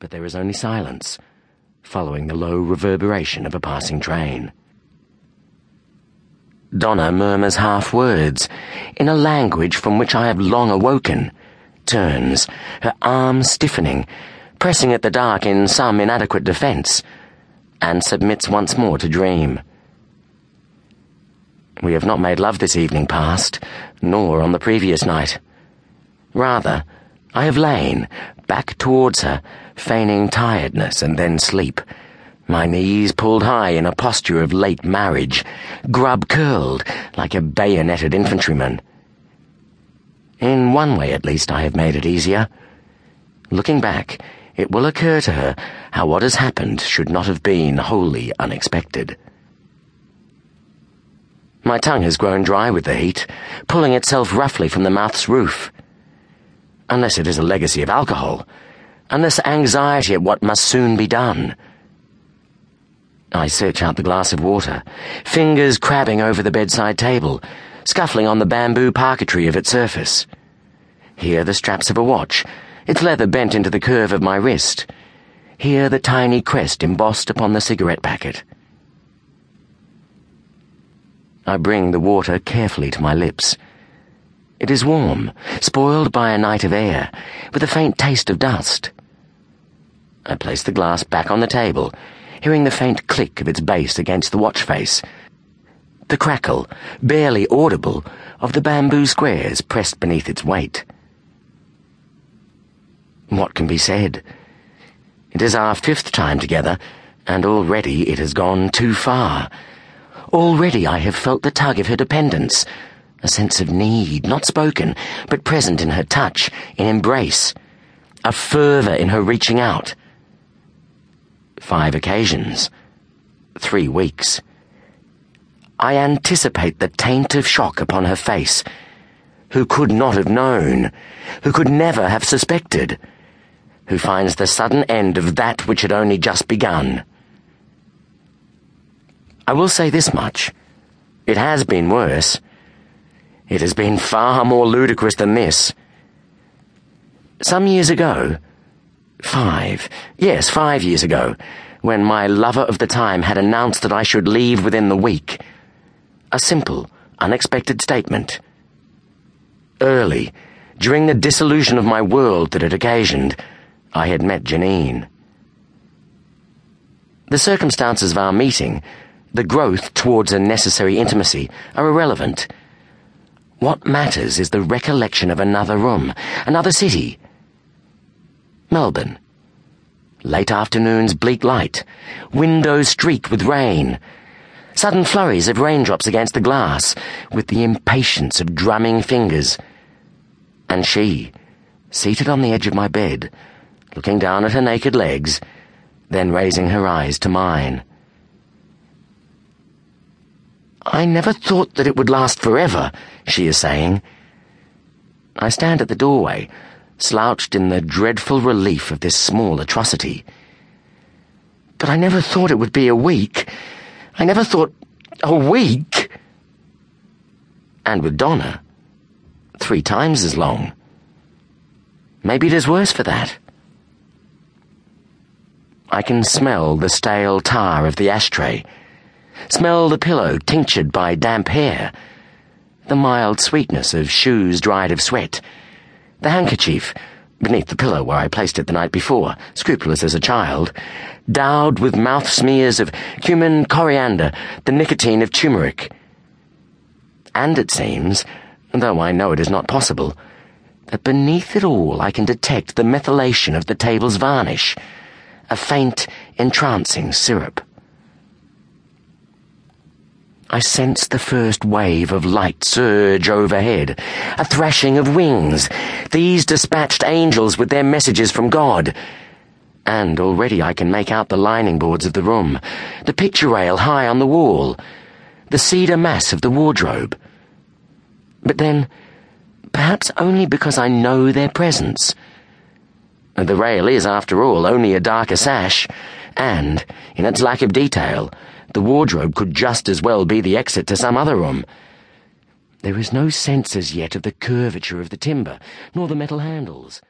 but there is only silence, following the low reverberation of a passing train. Donna murmurs half words, in a language from which I have long awoken, turns, her arm stiffening, pressing at the dark in some inadequate defence, and submits once more to dream. We have not made love this evening past, nor on the previous night. Rather, I have lain, back towards her, feigning tiredness and then sleep, my knees pulled high in a posture of late marriage, grub curled like a bayoneted infantryman. In one way, at least, I have made it easier. Looking back, it will occur to her how what has happened should not have been wholly unexpected. My tongue has grown dry with the heat, pulling itself roughly from the mouth's roof. Unless it is a legacy of alcohol, unless anxiety at what must soon be done. I search out the glass of water, fingers crabbing over the bedside table, scuffling on the bamboo parquetry of its surface. Here the straps of a watch, its leather bent into the curve of my wrist. Here the tiny crest embossed upon the cigarette packet. I bring the water carefully to my lips. It is warm, spoiled by a night of air, with a faint taste of dust. I place the glass back on the table hearing the faint click of its base against the watch face. The crackle, barely audible, of the bamboo squares pressed beneath its weight. What can be said? It is our fifth time together, and already it has gone too far. Already I have felt the tug of her dependence, a sense of need, not spoken, but present in her touch, in embrace, a fervour in her reaching out five occasions, three weeks. I anticipate the taint of shock upon her face. Who could not have known? Who could never have suspected? Who finds the sudden end of that which had only just begun? I will say this much. It has been worse. It has been far more ludicrous than this. Some years ago, Five. Yes, five years ago, when my lover of the time had announced that I should leave within the week. A simple, unexpected statement. Early, during the dissolution of my world that it occasioned, I had met Janine. The circumstances of our meeting, the growth towards a necessary intimacy, are irrelevant. What matters is the recollection of another room, another city, Melbourne. Late afternoon's bleak light, windows streaked with rain, sudden flurries of raindrops against the glass, with the impatience of drumming fingers. And she, seated on the edge of my bed, looking down at her naked legs, then raising her eyes to mine. I never thought that it would last forever, she is saying. I stand at the doorway slouched in the dreadful relief of this small atrocity. But I never thought it would be a week. I never thought a week. And with Donna, three times as long. Maybe it is worse for that. I can smell the stale tar of the ashtray, smell the pillow tinctured by damp hair, the mild sweetness of shoes dried of sweat the handkerchief, beneath the pillow where I placed it the night before, scrupulous as a child, dowed with mouth smears of cumin, coriander, the nicotine of turmeric. And it seems, though I know it is not possible, that beneath it all I can detect the methylation of the table's varnish, a faint, entrancing syrup. I sensed the first wave of light surge overhead, a thrashing of wings, these dispatched angels with their messages from God. And already I can make out the lining boards of the room, the picture rail high on the wall, the cedar mass of the wardrobe. But then, perhaps only because I know their presence. The rail is, after all, only a darker sash, and, in its lack of detail, the wardrobe could just as well be the exit to some other room. There is no sense as yet of the curvature of the timber, nor the metal handles.